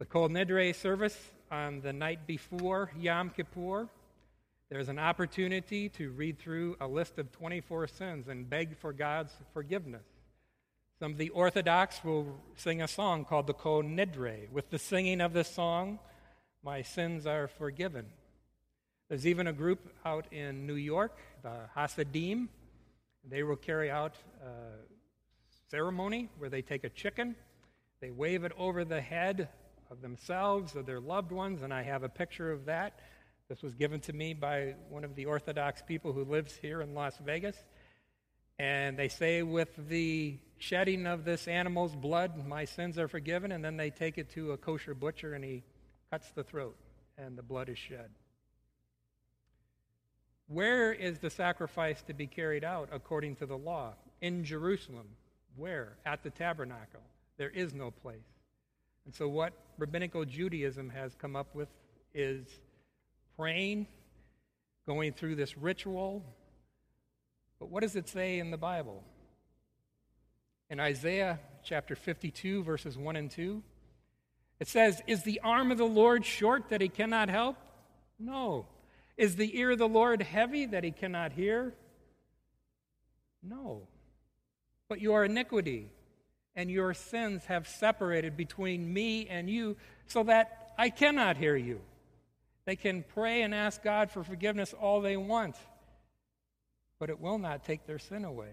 the Kol Nidre service on the night before Yom Kippur. There's an opportunity to read through a list of 24 sins and beg for God's forgiveness. Some of the Orthodox will sing a song called the Kol Nidre. With the singing of this song, my sins are forgiven. There's even a group out in New York, the Hasidim. They will carry out a ceremony where they take a chicken, they wave it over the head of themselves, of their loved ones, and I have a picture of that. This was given to me by one of the Orthodox people who lives here in Las Vegas. And they say, with the shedding of this animal's blood, my sins are forgiven. And then they take it to a kosher butcher and he cuts the throat, and the blood is shed. Where is the sacrifice to be carried out according to the law? In Jerusalem. Where? At the tabernacle. There is no place. And so, what rabbinical Judaism has come up with is praying, going through this ritual. But what does it say in the Bible? In Isaiah chapter 52, verses 1 and 2, it says, Is the arm of the Lord short that he cannot help? No. Is the ear of the Lord heavy that he cannot hear? No. But your iniquity and your sins have separated between me and you so that I cannot hear you. They can pray and ask God for forgiveness all they want, but it will not take their sin away.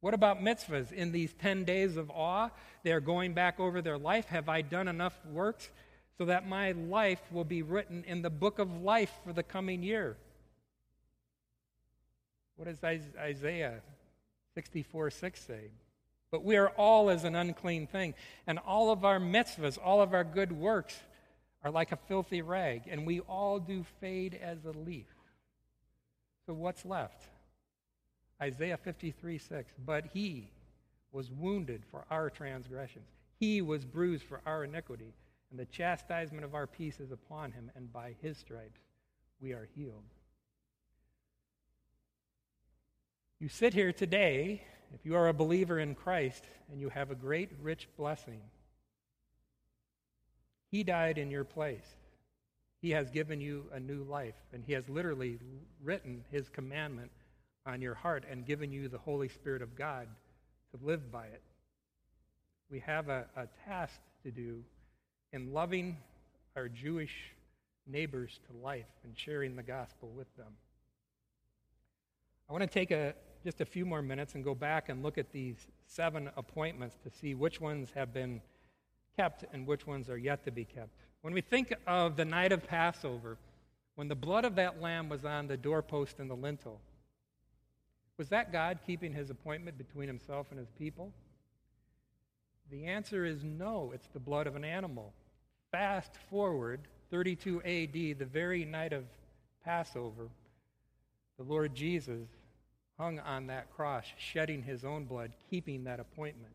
What about mitzvahs? In these 10 days of awe, they're going back over their life. Have I done enough works so that my life will be written in the book of life for the coming year? What does Isaiah 64 6 say? But we are all as an unclean thing. And all of our mitzvahs, all of our good works are like a filthy rag, and we all do fade as a leaf. So what's left? Isaiah 53 6. But he was wounded for our transgressions, he was bruised for our iniquity, and the chastisement of our peace is upon him, and by his stripes we are healed. You sit here today if you are a believer in Christ and you have a great, rich blessing, He died in your place. He has given you a new life, and He has literally written His commandment on your heart and given you the Holy Spirit of God to live by it. We have a, a task to do in loving our Jewish neighbors to life and sharing the gospel with them. I want to take a, just a few more minutes and go back and look at these seven appointments to see which ones have been kept and which ones are yet to be kept. When we think of the night of Passover, when the blood of that lamb was on the doorpost and the lintel, was that God keeping his appointment between himself and his people? The answer is no, it's the blood of an animal. Fast forward 32 AD, the very night of Passover, the Lord Jesus hung on that cross, shedding his own blood, keeping that appointment.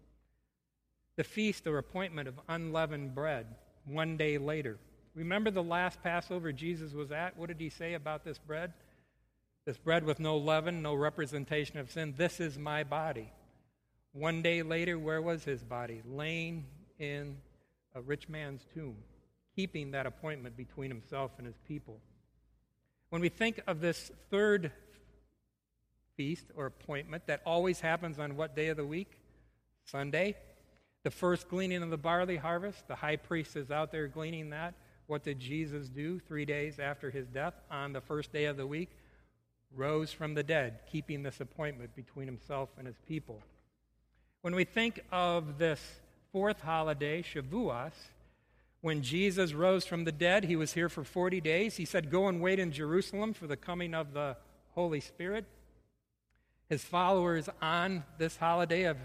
The feast or appointment of unleavened bread, one day later. Remember the last Passover Jesus was at? What did he say about this bread? This bread with no leaven, no representation of sin. This is my body. One day later, where was his body? Laying in a rich man's tomb, keeping that appointment between himself and his people. When we think of this third feast or appointment that always happens on what day of the week? Sunday. The first gleaning of the barley harvest. The high priest is out there gleaning that. What did Jesus do three days after his death on the first day of the week? Rose from the dead, keeping this appointment between himself and his people. When we think of this fourth holiday, Shavuos, when Jesus rose from the dead, he was here for 40 days. He said, Go and wait in Jerusalem for the coming of the Holy Spirit. His followers on this holiday of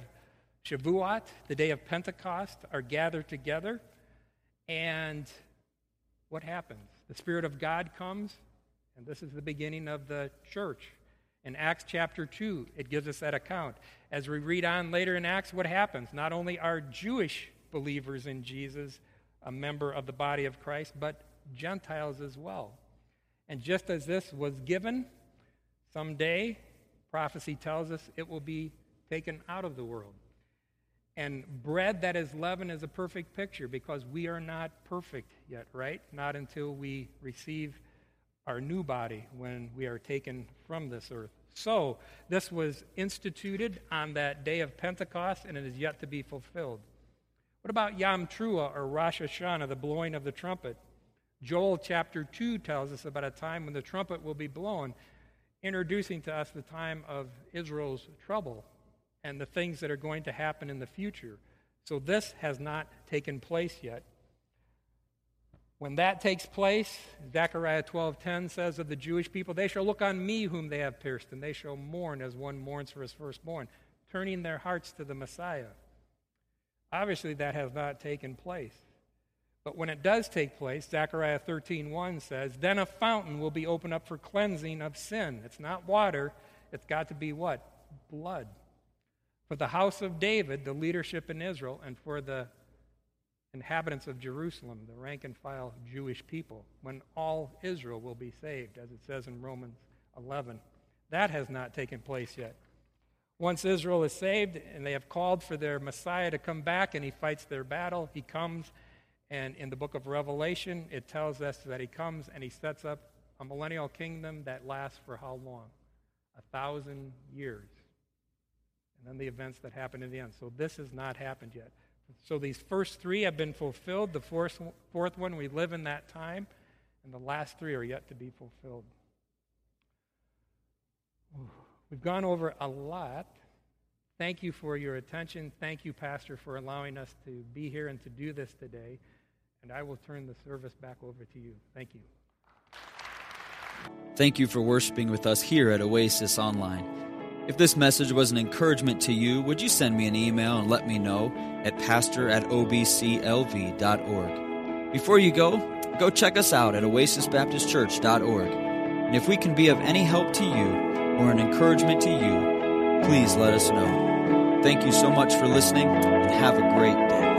Shavuot, the day of Pentecost, are gathered together. And what happens? The Spirit of God comes, and this is the beginning of the church. In Acts chapter 2, it gives us that account. As we read on later in Acts, what happens? Not only are Jewish believers in Jesus a member of the body of Christ, but Gentiles as well. And just as this was given, someday, prophecy tells us it will be taken out of the world. And bread that is leavened is a perfect picture because we are not perfect yet, right? Not until we receive our new body when we are taken from this earth. So, this was instituted on that day of Pentecost and it is yet to be fulfilled. What about Yom Teruah or Rosh Hashanah, the blowing of the trumpet? Joel chapter 2 tells us about a time when the trumpet will be blown, introducing to us the time of Israel's trouble and the things that are going to happen in the future. So this has not taken place yet. When that takes place, Zechariah 12:10 says of the Jewish people, they shall look on me whom they have pierced, and they shall mourn as one mourns for his firstborn, turning their hearts to the Messiah. Obviously that has not taken place. But when it does take place, Zechariah 13:1 says, "Then a fountain will be opened up for cleansing of sin." It's not water, it's got to be what? Blood for the house of David, the leadership in Israel, and for the inhabitants of Jerusalem, the rank and file Jewish people, when all Israel will be saved, as it says in Romans 11. That has not taken place yet. Once Israel is saved and they have called for their Messiah to come back and he fights their battle, he comes, and in the book of Revelation, it tells us that he comes and he sets up a millennial kingdom that lasts for how long? A thousand years and then the events that happen in the end. So this has not happened yet. So these first three have been fulfilled. The fourth, fourth one, we live in that time. And the last three are yet to be fulfilled. We've gone over a lot. Thank you for your attention. Thank you, Pastor, for allowing us to be here and to do this today. And I will turn the service back over to you. Thank you. Thank you for worshiping with us here at Oasis Online. If this message was an encouragement to you, would you send me an email and let me know at pastor at obclv.org? Before you go, go check us out at oasisbaptistchurch.org. And if we can be of any help to you or an encouragement to you, please let us know. Thank you so much for listening and have a great day.